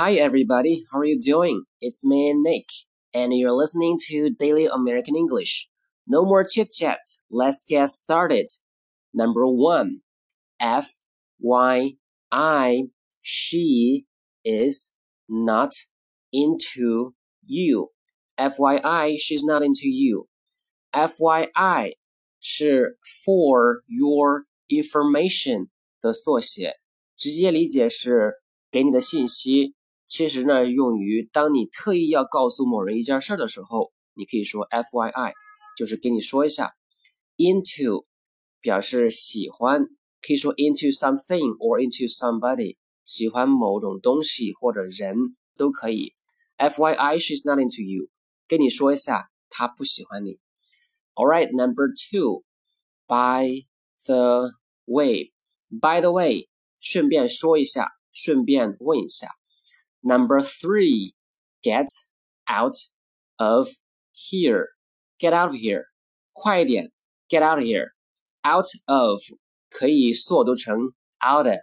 Hi, everybody. How are you doing? It's me, Nick, and you're listening to Daily American English. No more chit chat. Let's get started. Number one F Y I, she is not into you. FYI, she's not into you. FYI 是 for your information 的缩写，直接理解是给你的信息。 其实呢，用于当你特意要告诉某人一件事的时候，你可以说 FYI，就是给你说一下。Into 表示喜欢，可以说 into something or into somebody，喜欢某种东西或者人都可以。FYI，she's not into you，跟你说一下，她不喜欢你。All right, number two, by the way, by the way，顺便说一下，顺便问一下。 Number three, get out of here. Get out of here. 快一点，get out of here. Out of 可以缩读成 out of,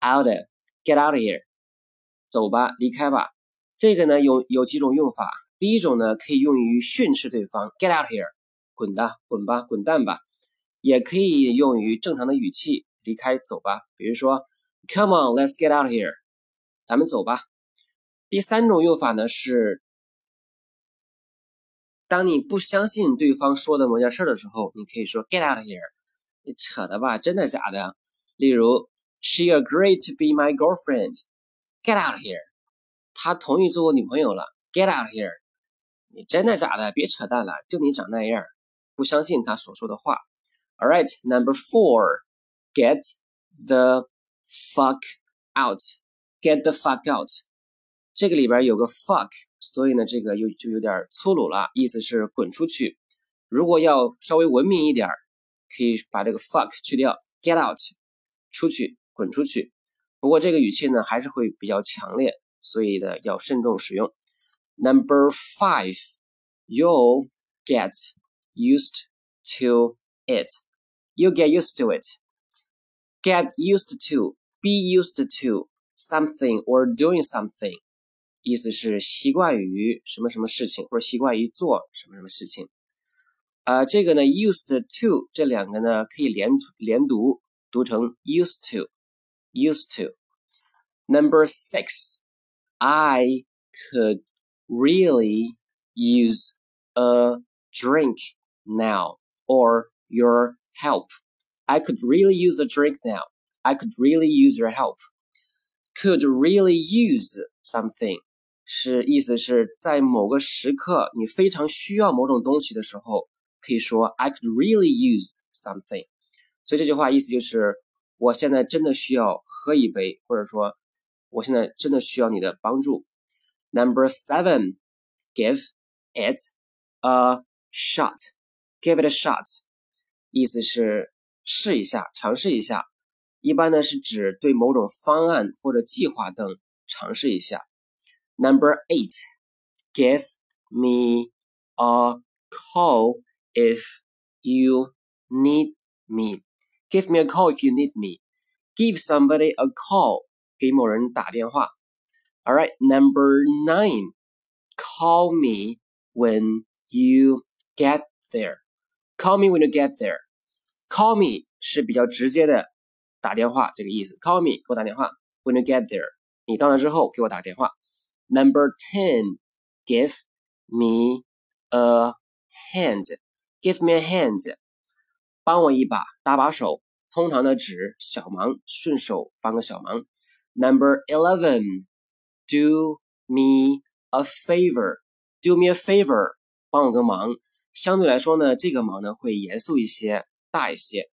out of. Get out of here. 走吧，离开吧。这个呢有有几种用法。第一种呢可以用于训斥对方，get out here，滚的，滚吧，滚蛋吧。也可以用于正常的语气，离开，走吧。比如说，Come on, let's get out of here. 咱们走吧。 第三种用法呢是，当你不相信对方说的某件事的时候，你可以说 "Get out here"，你扯的吧？真的假的？例如，She agreed to be my girlfriend，Get out here，她同意做我女朋友了，Get out here，你真的假的？别扯淡了，就你长那样，不相信他所说的话。All right, number four, get the fuck out，get the fuck out。这个里边有个 fuck，所以呢，这个又就有点粗鲁了，意思是滚出去。如果要稍微文明一点，可以把这个 fuck 去掉，get out，出去，滚出去。不过这个语气呢，还是会比较强烈，所以呢，要慎重使用。Number five, you'll get used to it. You get used to it. Get used to, be used to something or doing something. 意思是习惯于什么什么事情，或者习惯于做什么什么事情。啊，这个呢，used to 这两个呢可以连连读，读成 used to，used to。Number six, I could really use a drink now or your help. I could really use a drink now. I could really use your help. Could really use something 是意思是在某个时刻你非常需要某种东西的时候，可以说 I could really use something。所以这句话意思就是我现在真的需要喝一杯，或者说我现在真的需要你的帮助。Number seven, give it a shot. Give it a shot，意思是试一下，尝试一下。一般呢是指对某种方案或者计划等尝试一下。Number eight, give me a call if you need me. Give me a call if you need me. Give somebody a call. 给某人打电话。All right, number nine. Call me when you get there. Call me when you get there. Call me 是比较直接的打电话这个意思。Call me 给我打电话。When you get there，你到那之后给我打电话。 Number 10, give me a hand. Give me a hand. 帮我一把，搭把手。通常的指小忙，顺手帮个小忙。Number eleven, do me a favor. Do me a favor. 帮我个忙。相对来说呢，这个忙呢会严肃一些，大一些。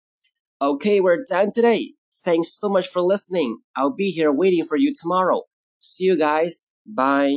Okay, we're done today. Thanks so much for listening. I'll be here waiting for you tomorrow. See you guys. Bye.